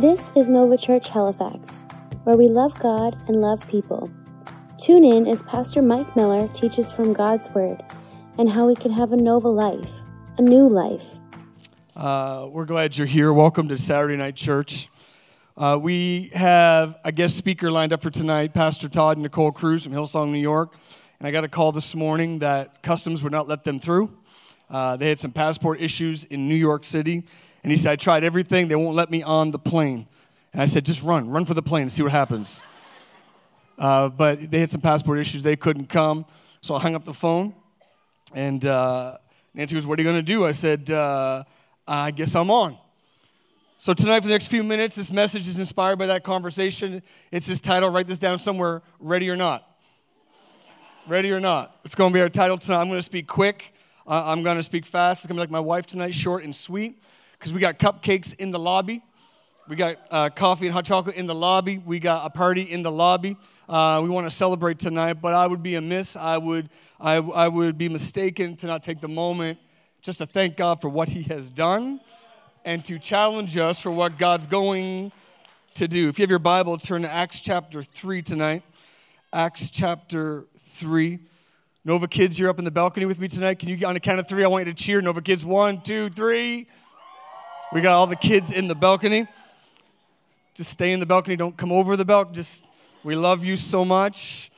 This is Nova Church Halifax, where we love God and love people. Tune in as Pastor Mike Miller teaches from God's Word and how we can have a Nova life, a new life. Uh, we're glad you're here. Welcome to Saturday Night Church. Uh, we have a guest speaker lined up for tonight, Pastor Todd and Nicole Cruz from Hillsong, New York. And I got a call this morning that customs would not let them through. Uh, they had some passport issues in New York City. And he said, I tried everything. They won't let me on the plane. And I said, just run, run for the plane and see what happens. Uh, but they had some passport issues. They couldn't come. So I hung up the phone. And uh, Nancy goes, What are you going to do? I said, uh, I guess I'm on. So tonight, for the next few minutes, this message is inspired by that conversation. It's this title. Write this down somewhere Ready or Not. Ready or Not. It's going to be our title tonight. I'm going to speak quick. Uh, I'm going to speak fast. It's going to be like my wife tonight, short and sweet because we got cupcakes in the lobby. We got uh, coffee and hot chocolate in the lobby. We got a party in the lobby. Uh, we want to celebrate tonight, but I would be amiss. I would, I, I would be mistaken to not take the moment just to thank God for what He has done and to challenge us for what God's going to do. If you have your Bible, turn to Acts chapter 3 tonight. Acts chapter 3. Nova Kids, you're up in the balcony with me tonight. Can you, get on a count of three, I want you to cheer. Nova Kids, one, two, three. We got all the kids in the balcony. Just stay in the balcony. Don't come over the balcony. Just, we love you so much.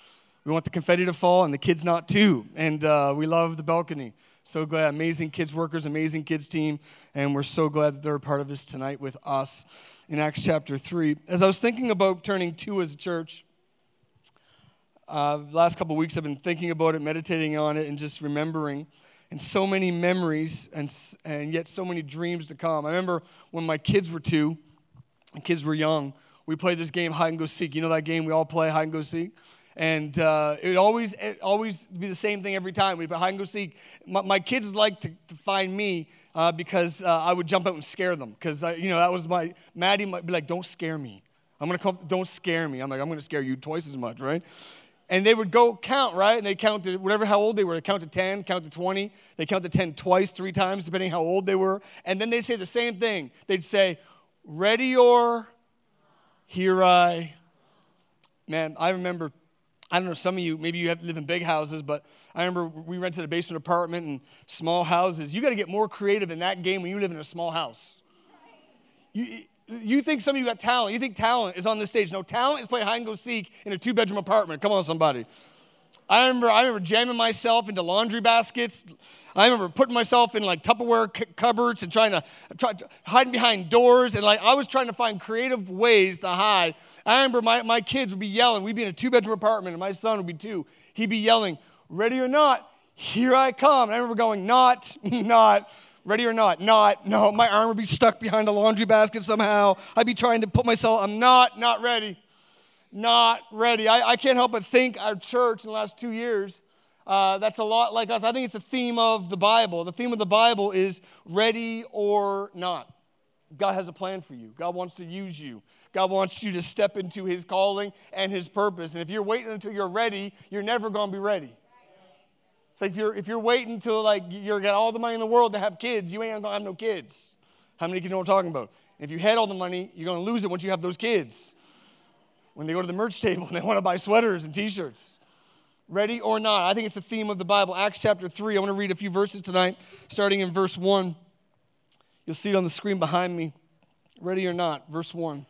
We want the confetti to fall and the kids not too. And uh, we love the balcony. So glad. Amazing kids workers, amazing kids team. And we're so glad that they're a part of this tonight with us in Acts chapter 3. As I was thinking about turning two as a church, uh, last couple weeks I've been thinking about it, meditating on it, and just remembering and so many memories and, and yet so many dreams to come. I remember when my kids were two, and kids were young, we played this game, hide and go seek. You know that game we all play, hide and go seek? And uh, it always, it always be the same thing every time. We play hide and go seek. My, my kids like to, to find me uh, because uh, I would jump out and scare them. Because, you know, that was my, Maddie might be like, don't scare me. I'm going to come, don't scare me. I'm like, I'm going to scare you twice as much, right? And they would go count, right? And they counted whatever how old they were. They to 10, count to 20. They counted 10 twice, three times, depending how old they were. And then they'd say the same thing. They'd say, Ready or here I. Man, I remember, I don't know, some of you, maybe you have to live in big houses, but I remember we rented a basement apartment and small houses. You got to get more creative in that game when you live in a small house. You, you think some of you got talent. You think talent is on this stage. No, talent is playing hide and go seek in a two bedroom apartment. Come on, somebody. I remember, I remember jamming myself into laundry baskets. I remember putting myself in like Tupperware c- cupboards and trying to, try, hiding behind doors. And like I was trying to find creative ways to hide. I remember my, my kids would be yelling. We'd be in a two bedroom apartment and my son would be two. He'd be yelling, ready or not, here I come. And I remember going, not, not. Ready or not? Not. No, my arm would be stuck behind a laundry basket somehow. I'd be trying to put myself, I'm not, not ready. Not ready. I, I can't help but think our church in the last two years, uh, that's a lot like us. I think it's the theme of the Bible. The theme of the Bible is ready or not. God has a plan for you. God wants to use you. God wants you to step into his calling and his purpose. And if you're waiting until you're ready, you're never going to be ready. Like if you're, if you're waiting till like you're got all the money in the world to have kids, you ain't gonna have no kids. How many of you know what I'm talking about? if you had all the money, you're gonna lose it once you have those kids. When they go to the merch table and they want to buy sweaters and t-shirts. Ready or not? I think it's the theme of the Bible. Acts chapter 3. I want to read a few verses tonight, starting in verse 1. You'll see it on the screen behind me. Ready or not? Verse 1.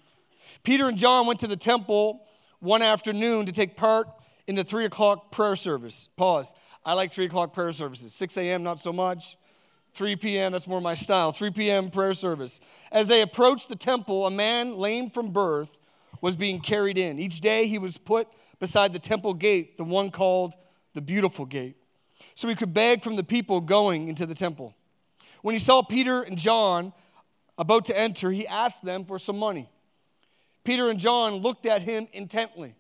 Peter and John went to the temple one afternoon to take part in the three o'clock prayer service. Pause. I like 3 o'clock prayer services. 6 a.m., not so much. 3 p.m., that's more my style. 3 p.m. prayer service. As they approached the temple, a man lame from birth was being carried in. Each day he was put beside the temple gate, the one called the Beautiful Gate, so he could beg from the people going into the temple. When he saw Peter and John about to enter, he asked them for some money. Peter and John looked at him intently.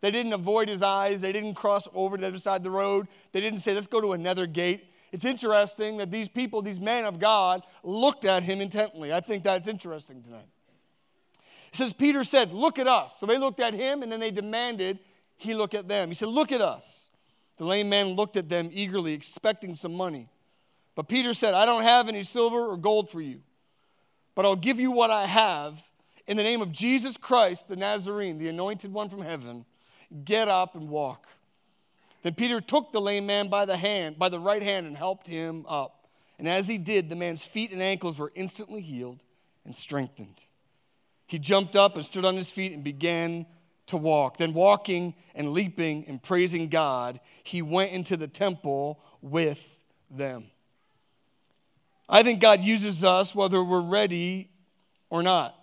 They didn't avoid his eyes. They didn't cross over to the other side of the road. They didn't say, let's go to another gate. It's interesting that these people, these men of God, looked at him intently. I think that's interesting tonight. It says, Peter said, Look at us. So they looked at him and then they demanded he look at them. He said, Look at us. The lame man looked at them eagerly, expecting some money. But Peter said, I don't have any silver or gold for you, but I'll give you what I have. In the name of Jesus Christ, the Nazarene, the anointed one from heaven, get up and walk. Then Peter took the lame man by the hand, by the right hand, and helped him up. And as he did, the man's feet and ankles were instantly healed and strengthened. He jumped up and stood on his feet and began to walk. Then, walking and leaping and praising God, he went into the temple with them. I think God uses us whether we're ready or not.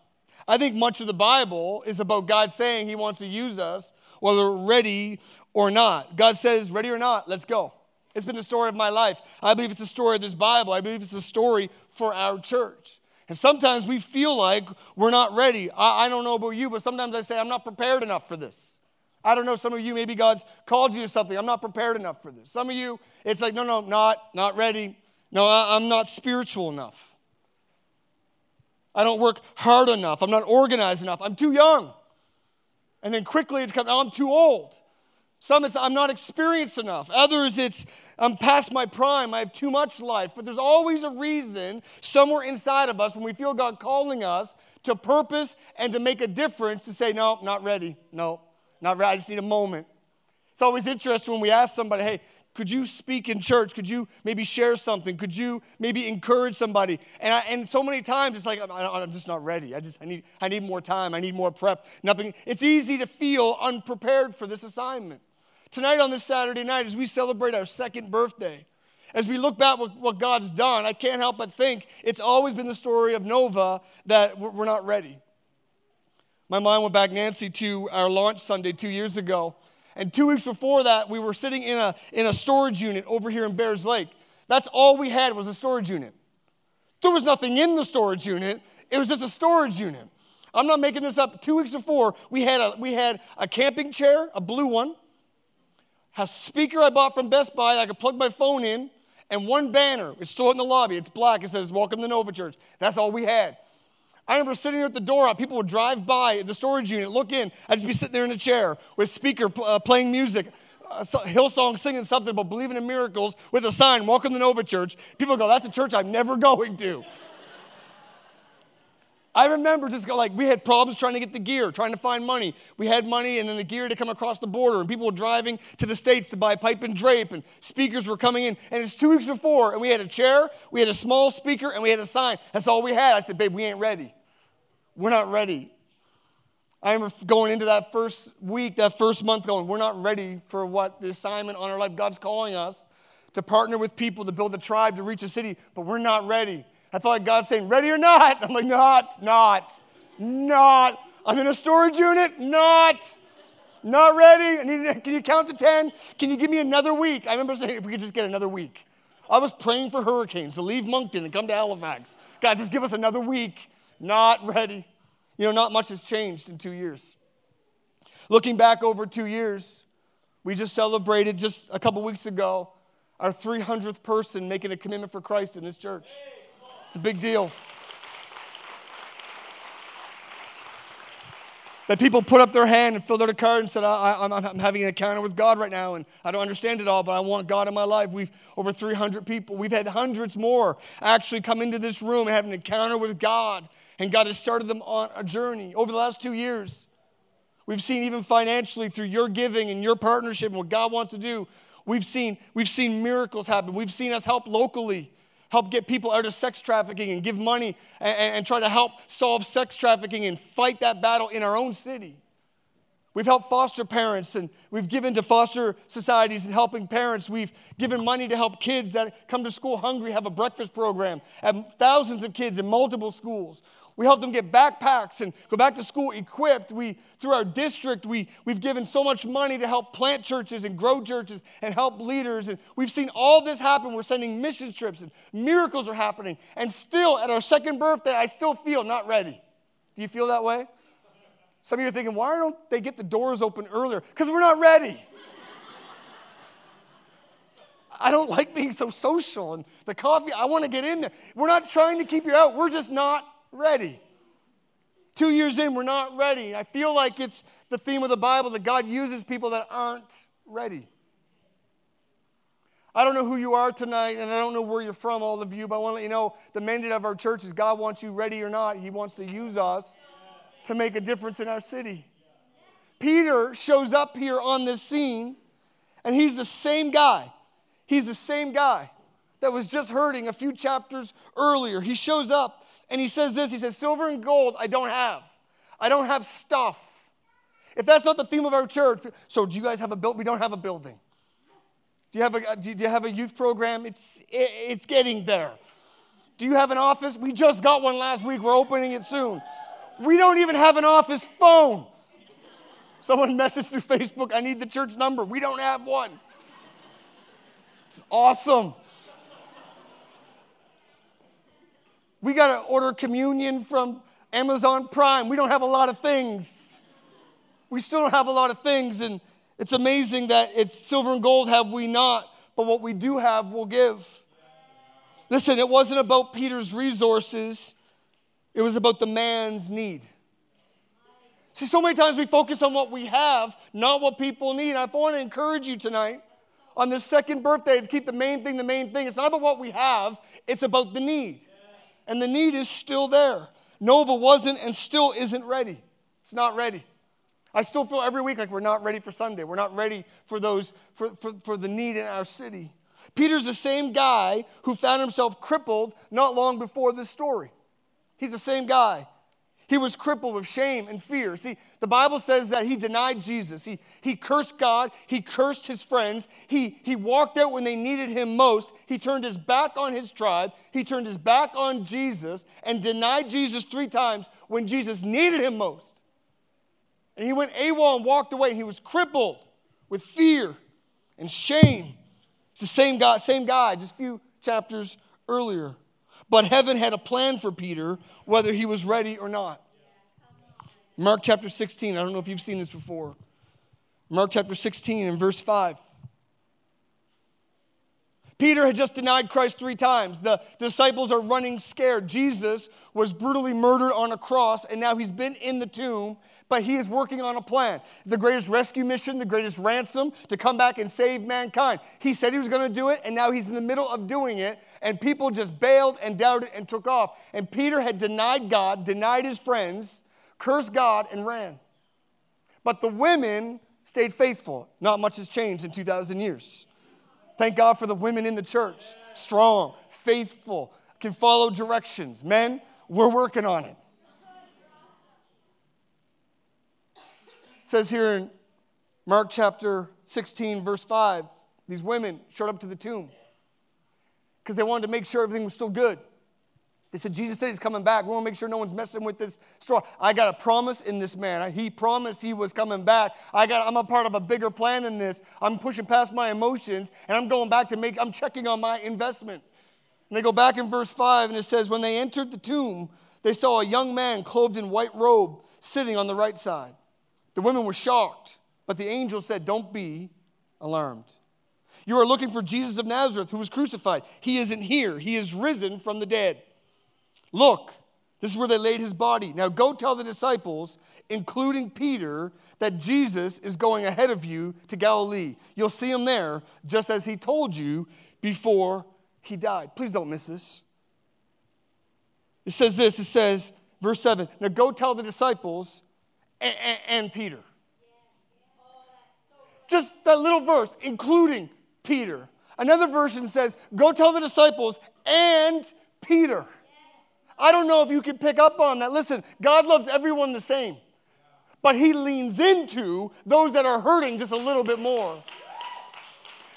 I think much of the Bible is about God saying he wants to use us whether ready or not. God says, ready or not, let's go. It's been the story of my life. I believe it's the story of this Bible. I believe it's the story for our church. And sometimes we feel like we're not ready. I, I, don't know about you, but sometimes I say, I'm not prepared enough for this. I don't know, some of you, maybe God's called you to something. I'm not prepared enough for this. Some of you, it's like, no, no, not, not ready. No, I, I'm not spiritual enough. I don't work hard enough. I'm not organized enough. I'm too young. And then quickly it comes, oh, I'm too old. Some it's I'm not experienced enough. Others it's I'm past my prime. I have too much life. But there's always a reason somewhere inside of us when we feel God calling us to purpose and to make a difference to say, no, not ready. No, not ready. I just need a moment. It's always interesting when we ask somebody, hey, could you speak in church? Could you maybe share something? Could you maybe encourage somebody? And, I, and so many times it's like, I'm, I'm, just not ready. I, just, I, need, I need more time. I need more prep. Nothing. It's easy to feel unprepared for this assignment. Tonight on this Saturday night, as we celebrate our second birthday, as we look back at what God's done, I can't help but think it's always been the story of Nova that we're not ready. My mind went back, Nancy, to our launch Sunday two years ago. And two weeks before that, we were sitting in a, in a storage unit over here in Bayers Lake. That's all we had was a storage unit. There was nothing in the storage unit, it was just a storage unit. I'm not making this up. Two weeks before, we had a, we had a camping chair, a blue one, a speaker I bought from Best Buy that I could plug my phone in, and one banner. It's still in the lobby. It's black. It says, Welcome to Nova Church. That's all we had. I remember sitting there at the door. People would drive by the storage unit, look in. I'd just be sitting there in a chair with speaker uh, playing music, uh, Hillsong singing something about believing in miracles with a sign, Welcome to Nova Church. People go, That's a church I'm never going to. I remember just like we had problems trying to get the gear, trying to find money. We had money and then the gear to come across the border, and people were driving to the States to buy pipe and drape, and speakers were coming in. And it's two weeks before, and we had a chair, we had a small speaker, and we had a sign. That's all we had. I said, babe, we ain't ready. We're not ready. I remember going into that first week, that first month, going, we're not ready for what the assignment on our life. God's calling us to partner with people to build a tribe to reach a city, but we're not ready. I thought like God's saying, ready or not? I'm like, not, not, not. I'm in a storage unit, not. Not ready. I need, can you count to 10? Can you give me another week? I remember saying, if we could just get another week. I was praying for hurricanes to leave Moncton and come to Halifax. God, just give us another week. Not ready. You know, not much has changed in two years. Looking back over two years, we just celebrated just a couple weeks ago our 300th person making a commitment for Christ in this church. It's a big deal. That people put up their hand and filled out a card and said, I, am having an encounter with God right now, and I don't understand it all, but I want God in my life. We've over 300 people. We've had hundreds more actually come into this room and have an encounter with God, and God has started them on a journey over the last two years. We've seen even financially through your giving and your partnership and what God wants to do. We've seen, we've seen miracles happen. We've seen us help locally help get people out of sex trafficking and give money and, and, try to help solve sex trafficking and fight that battle in our own city. We've helped foster parents and we've given to foster societies and helping parents. We've given money to help kids that come to school hungry have a breakfast program at thousands of kids in multiple schools. We help them get backpacks and go back to school equipped. We, through our district, we, we've given so much money to help plant churches and grow churches and help leaders. And we've seen all this happen. We're sending mission trips and miracles are happening. And still, at our second birthday, I still feel not ready. Do you feel that way? Some of you are thinking, why don't they get the doors open earlier? Because we're not ready. I don't like being so social and the coffee, I want to get in there. We're not trying to keep you out, we're just not ready. Two years in, we're not ready. I feel like it's the theme of the Bible that God uses people that aren't ready. I don't know who you are tonight, and I don't know where you're from, all of you, but I want to let you know the mandate of our church is God wants you ready or not. He wants to use us. to make a difference in our city. Peter shows up here on this scene, and he's the same guy. He's the same guy that was just hurting a few chapters earlier. He shows up and he says this He says, Silver and gold I don't have. I don't have stuff. If that's not the theme of our church, so do you guys have a build? We don't have a building. Do you have a, do you have a youth program? It's, it's getting there. Do you have an office? We just got one last week. We're opening it soon. We don't even have an office phone. Someone messaged through Facebook, I need the church number. We don't have one. It's awesome. We got to order communion from Amazon Prime. We don't have a lot of things. We still don't have a lot of things. And it's amazing that it's silver and gold have we not, but what we do have, we'll give. Listen, it wasn't about Peter's resources, it was about the man's need. See, so many times we focus on what we have, not what people need. I want to encourage you tonight on this second birthday to keep the main thing the main thing. It's not about what we have, it's about the need. And the need is still there. Nova wasn't and still isn't ready. It's not ready. I still feel every week like we're not ready for Sunday. We're not ready for those for, for, for the need in our city. Peter's the same guy who found himself crippled not long before this story. He's the same guy. He was crippled with shame and fear. See, the Bible says that he denied Jesus. He, he cursed God. He cursed his friends. He, he walked out when they needed him most. He turned his back on his tribe. He turned his back on Jesus and denied Jesus three times when Jesus needed him most. And he went AWOL and walked away, and he was crippled with fear and shame. It's the same guy, same guy, just a few chapters earlier. But heaven had a plan for Peter, whether he was ready or not. Mark chapter 16, I don't know if you've seen this before. Mark chapter 16 and verse 5. Peter had just denied Christ three times. The disciples are running scared. Jesus was brutally murdered on a cross, and now he's been in the tomb, but he is working on a plan. The greatest rescue mission, the greatest ransom to come back and save mankind. He said he was going to do it, and now he's in the middle of doing it, and people just bailed and doubted and took off. And Peter had denied God, denied his friends, cursed God, and ran. But the women stayed faithful. Not much has changed in 2,000 years. Thank God for the women in the church. Strong, faithful, can follow directions. Men, we're working on it. it says here in Mark chapter 16, verse 5, these women showed up to the tomb because they wanted to make sure everything was still good. They said, Jesus said he's coming back. We want to make sure no one's messing with this straw. I got a promise in this man. He promised he was coming back. I got, I'm a part of a bigger plan than this. I'm pushing past my emotions and I'm going back to make, I'm checking on my investment. And they go back in verse 5 and it says, When they entered the tomb, they saw a young man clothed in white robe sitting on the right side. The women were shocked, but the angel said, Don't be alarmed. You are looking for Jesus of Nazareth who was crucified. He isn't here, he is risen from the dead. Look, this is where they laid his body. Now go tell the disciples, including Peter, that Jesus is going ahead of you to Galilee. You'll see him there, just as he told you before he died. Please don't miss this. It says this it says, verse 7 Now go tell the disciples and, and, and Peter. Just that little verse, including Peter. Another version says, Go tell the disciples and Peter. I don't know if you can pick up on that. Listen, God loves everyone the same, but He leans into those that are hurting just a little bit more.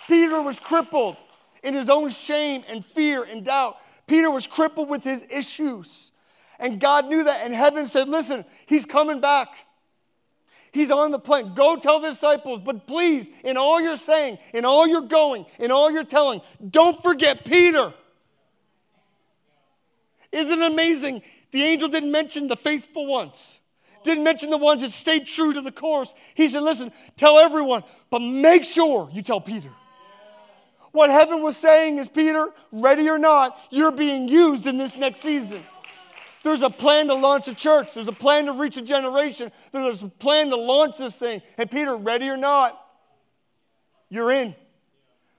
Peter was crippled in his own shame and fear and doubt. Peter was crippled with his issues. And God knew that, and heaven said, Listen, He's coming back. He's on the plane. Go tell the disciples, but please, in all you're saying, in all you're going, in all you're telling, don't forget Peter. Isn't it amazing? The angel didn't mention the faithful ones, didn't mention the ones that stayed true to the course. He said, Listen, tell everyone, but make sure you tell Peter. What heaven was saying is, Peter, ready or not, you're being used in this next season. There's a plan to launch a church. There's a plan to reach a generation. There's a plan to launch this thing. And Peter, ready or not, you're in.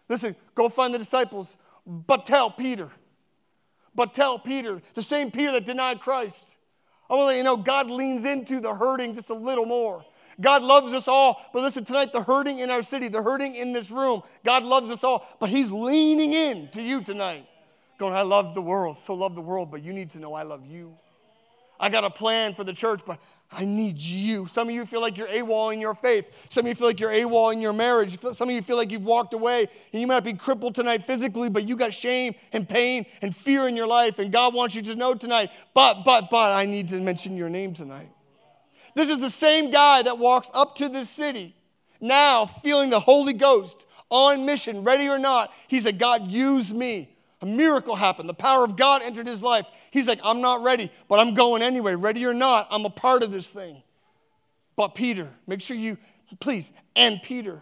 Listen, go find the disciples, but tell Peter. But tell Peter, the same Peter that denied Christ, I want to let you know God leans into the hurting just a little more. God loves us all. But listen, tonight, the hurting in our city, the hurting in this room, God loves us all. But He's leaning in to you tonight, going, I love the world, so love the world, but you need to know I love you. I got a plan for the church, but I need you. Some of you feel like you're AWOL in your faith. Some of you feel like you're AWOL in your marriage. Some of you feel like you've walked away and you might be crippled tonight physically, but you got shame and pain and fear in your life. And God wants you to know tonight, but, but, but, I need to mention your name tonight. This is the same guy that walks up to this city now feeling the Holy Ghost on mission, ready or not. He said, God, use me. A miracle happened. The power of God entered his life. He's like, I'm not ready, but I'm going anyway. Ready or not, I'm a part of this thing. But Peter, make sure you, please, and Peter.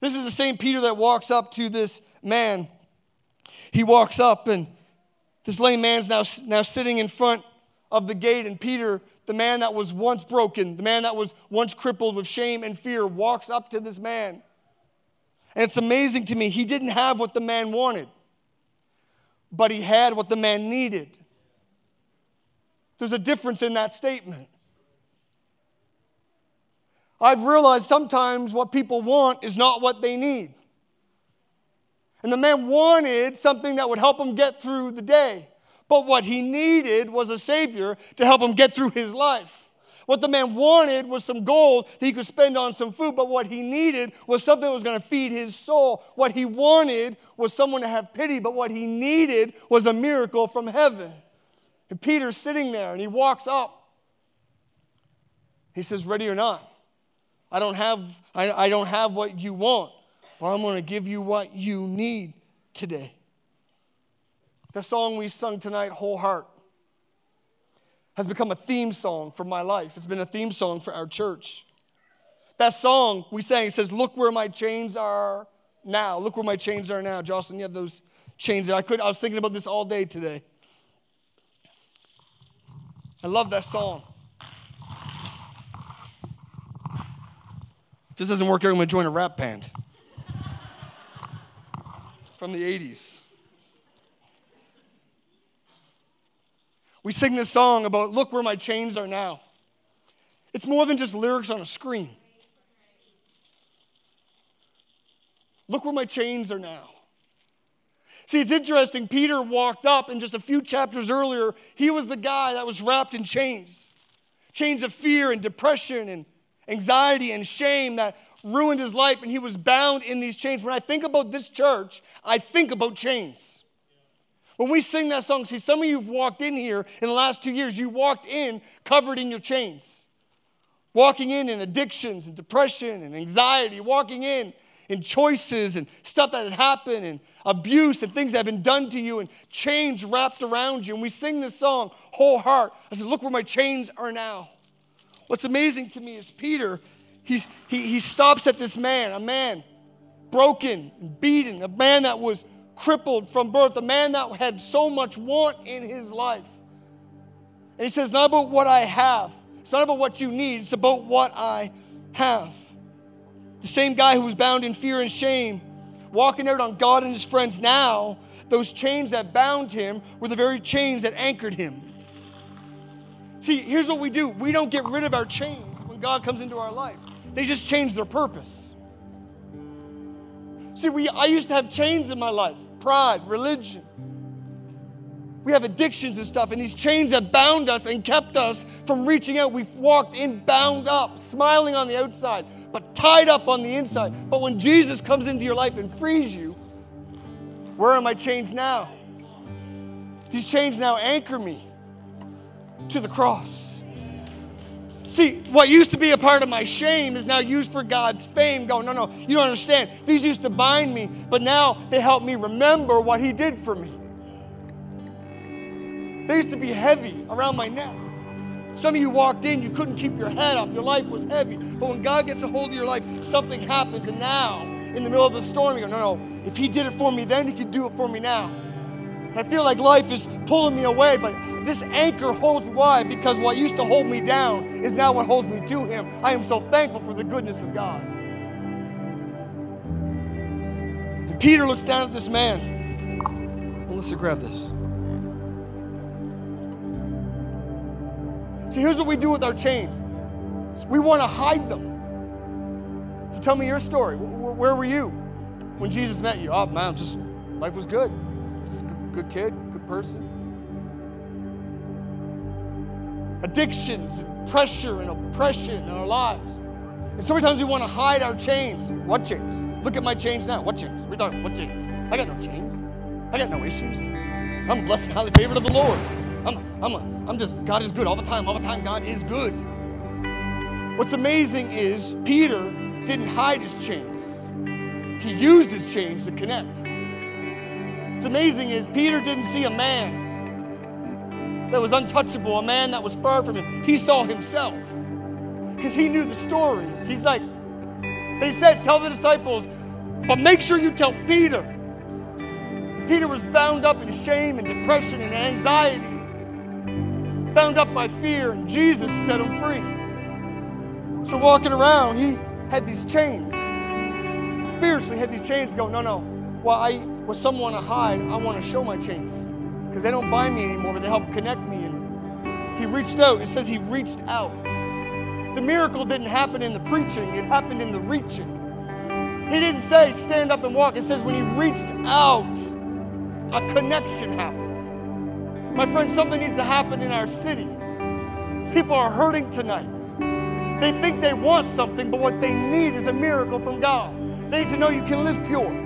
This is the same Peter that walks up to this man. He walks up, and this lame man's now, now sitting in front of the gate, and Peter, the man that was once broken, the man that was once crippled with shame and fear, walks up to this man. And it's amazing to me, he didn't have what the man wanted but he had what the man needed. There's a difference in that statement. I've realized sometimes what people want is not what they need. And the man wanted something that would help him get through the day. But what he needed was a Savior to help him get through his life. What the man wanted was some gold that he could spend on some food, but what he needed was something that was going to feed his soul. What he wanted was someone to have pity, but what he needed was a miracle from heaven. And Peter's sitting there and he walks up. He says, Ready or not, I don't have, I, I don't have what you want, but I'm going to give you what you need today. The song we sung tonight, Whole Heart has become a theme song for my life. It's been a theme song for our church. That song we sang it says, Look where my chains are now. Look where my chains are now. Jocelyn, you have those chains there. I could I was thinking about this all day today. I love that song. If this doesn't work out, I'm gonna join a rap band. From the 80s. We sing this song about, look where my chains are now. It's more than just lyrics on a screen. Look where my chains are now. See, it's interesting. Peter walked up, and just a few chapters earlier, he was the guy that was wrapped in chains chains of fear and depression and anxiety and shame that ruined his life, and he was bound in these chains. When I think about this church, I think about chains. When we sing that song, see, some of you have walked in here in the last two years, you walked in covered in your chains. Walking in in addictions and depression and anxiety, walking in in choices and stuff that had happened and abuse and things that have been done to you and chains wrapped around you. And we sing this song, Whole Heart. I said, Look where my chains are now. What's amazing to me is Peter, he's, he, he stops at this man, a man broken, and beaten, a man that was crippled from birth, a man that had so much want in his life. And he says, Not about what I have, it's not about what you need, it's about what I have. The same guy who was bound in fear and shame, walking out on God and his friends now, those chains that bound him were the very chains that anchored him. See, here's what we do we don't get rid of our chains when God comes into our life, they just change their purpose. See, we, I used to have chains in my life pride, religion. We have addictions and stuff, and these chains have bound us and kept us from reaching out. We've walked in bound up, smiling on the outside, but tied up on the inside. But when Jesus comes into your life and frees you, where are my chains now? These chains now anchor me to the cross. See, what used to be a part of my shame is now used for God's fame. Go, no, no, you don't understand. These used to bind me, but now they help me remember what He did for me. They used to be heavy around my neck. Some of you walked in, you couldn't keep your head up. Your life was heavy. But when God gets a hold of your life, something happens. And now, in the middle of the storm, you go, no, no, if He did it for me then, He can do it for me now. I feel like life is pulling me away, but this anchor holds why? Because what used to hold me down is now what holds me to Him. I am so thankful for the goodness of God. And Peter looks down at this man. Melissa, grab this. See, here's what we do with our chains we want to hide them. So tell me your story. Where were you when Jesus met you? Oh, man, just life was good. Just good, kid, good person. Addictions, pressure, and oppression in our lives. And so many times we want to hide our chains. What chains? Look at my chains now. What chains? We're talking what chains? I got no chains. I got no issues. I'm blessed and highly favored of the Lord. I'm, I'm, a, I'm just, God is good all the time. All the time, God is good. What's amazing is Peter didn't hide his chains. He used his chains to connect. What's amazing is Peter didn't see a man that was untouchable, a man that was far from him. He saw himself because he knew the story. He's like, they said, tell the disciples, but make sure you tell Peter. Peter was bound up in shame and depression and anxiety, bound up by fear, and Jesus set him free. So, walking around, he had these chains. Spiritually, had these chains go, no, no. Well, I with someone to hide, I want to show my chains because they don't bind me anymore, but they help connect me. And he reached out. It says he reached out. The miracle didn't happen in the preaching, it happened in the reaching. He didn't say, stand up and walk. It says, when he reached out, a connection happened. My friend, something needs to happen in our city. People are hurting tonight. They think they want something, but what they need is a miracle from God. They need to know you can live pure.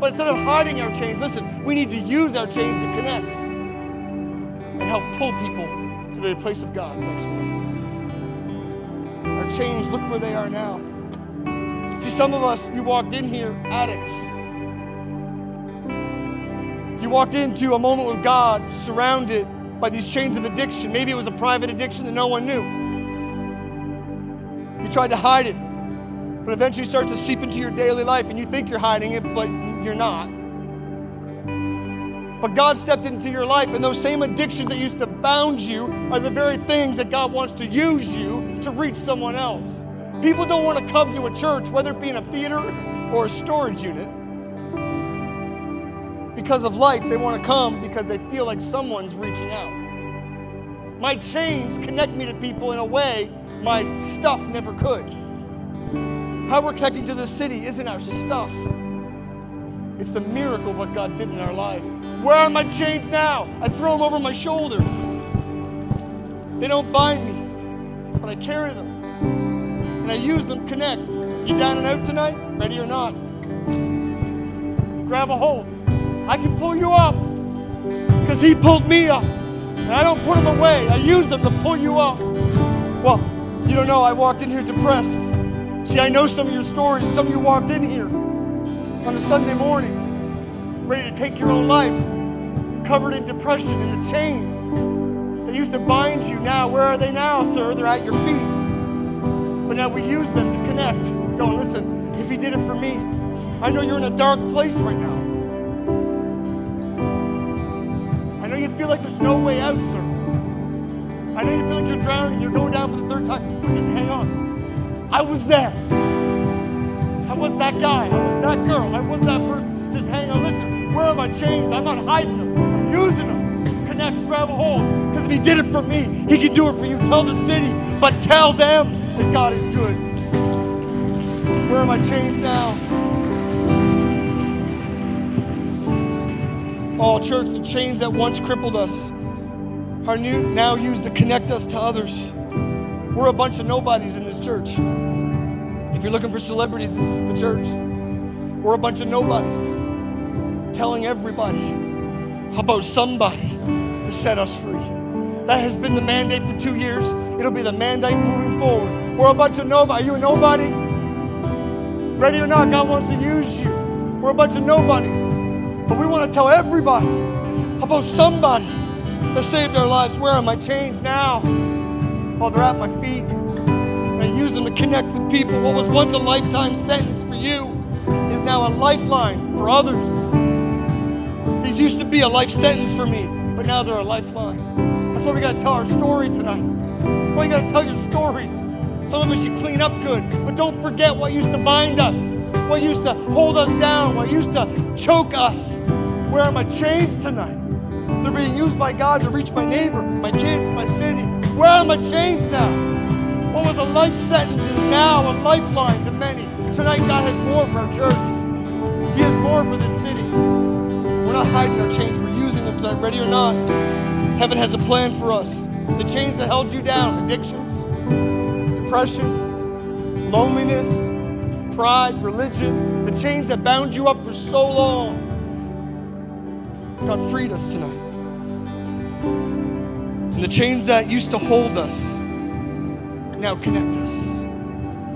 But instead of hiding our chains, listen, we need to use our chains to connect and help pull people to the place of God. Thanks, Melissa chains—look where they are now. See, some of us, you walked in here addicts. You walked into a moment with God surrounded by these chains of addiction. Maybe it was a private addiction that no one knew. You tried to hide it, but eventually starts to seep into your daily life, and you think you're hiding it, but you're not. But God stepped into your life, and those same addictions that used to bound you are the very things that God wants to use you to reach someone else. People don't want to come to a church, whether it be in a theater or a storage unit, because of lights. They want to come because they feel like someone's reaching out. My chains connect me to people in a way my stuff never could. How we're connecting to the city isn't our stuff. It's the miracle what God did in our life. Where are my chains now? I throw them over my shoulder. They don't bind me, but I carry them. And I use them connect. You down and out tonight? Ready or not? Grab a hold. I can pull you up because He pulled me up. And I don't put them away, I use them to pull you up. Well, you don't know, I walked in here depressed. See, I know some of your stories. Some of you walked in here on a Sunday morning, ready to take your own life, covered in depression and the chains that used to bind you. Now, where are they now, sir? They're at your feet. But now we use them to connect. Going, listen, if he did it for me, I know you're in a dark place right now. I know you feel like there's no way out, sir. I know you feel like you're drowning, you're going down for the third time, but just hang on. I was there was that guy. I was that girl. I was that person. Just hang on. Listen, where are my chains? I'm not hiding them. I'm using them. Connect, grab a hold. Because if he did it for me, he can do it for you. Tell the city, but tell them that God is good. Where are my chains now? All oh, church, the chains that once crippled us are new, now used to connect us to others. We're a bunch of nobodies in this church. If you're looking for celebrities, this is the church. We're a bunch of nobodies telling everybody about somebody to set us free. That has been the mandate for two years. It'll be the mandate moving forward. We're a bunch of nobody. Are you a nobody? Ready or not, God wants to use you. We're a bunch of nobodies. But we want to tell everybody about somebody that saved our lives. Where are my chains now? Oh, they're at my feet use to connect with people. What was once a lifetime sentence for you is now a lifeline for others. These used to be a life sentence for me, but now they're a lifeline. That's why we got to tell our story tonight. That's why you got to tell your stories. Some of us should clean up good, but don't forget what used to bind us, what used to hold us down, what used to choke us. Where are my chains tonight? They're being used by God to reach my neighbor, my kids, my city. Where are my chains now? What was a life sentence is now a lifeline to many. Tonight, God has more for our church. He has more for this city. We're not hiding our chains, we're using them tonight, ready or not. Heaven has a plan for us. The chains that held you down, addictions, depression, loneliness, pride, religion, the chains that bound you up for so long. God freed us tonight. And the chains that used to hold us now connect us.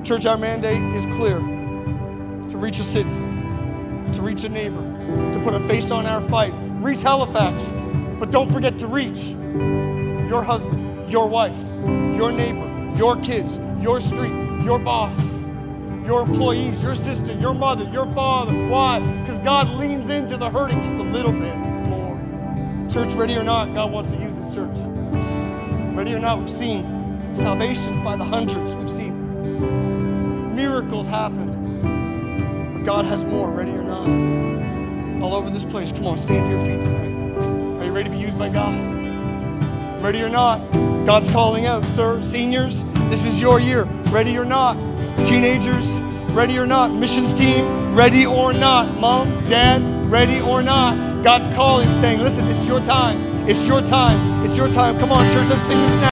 Church, our mandate is clear to reach a city, to reach a neighbor, to put a face on our fight. Reach Halifax, but don't forget to reach your husband, your wife, your neighbor, your kids, your street, your boss, your employees, your sister, your mother, your father. Why? Because God leans into the hurting just a little bit more. Church, ready or not, God wants to use this church. Ready or not, we've seen salvations by the hundreds. We've seen miracles happen. But God has more, ready or not. All over this place. Come on, stand to your feet tonight. Are you ready to be used by God? Ready or not, God's calling out, sir. Seniors, this is your year. Ready or not. Teenagers, ready or not. Missions team, ready or not. Mom, dad, ready or not. God's calling, saying, listen, it's your time. It's your time. It's your time. Come on, church, let's sing this now.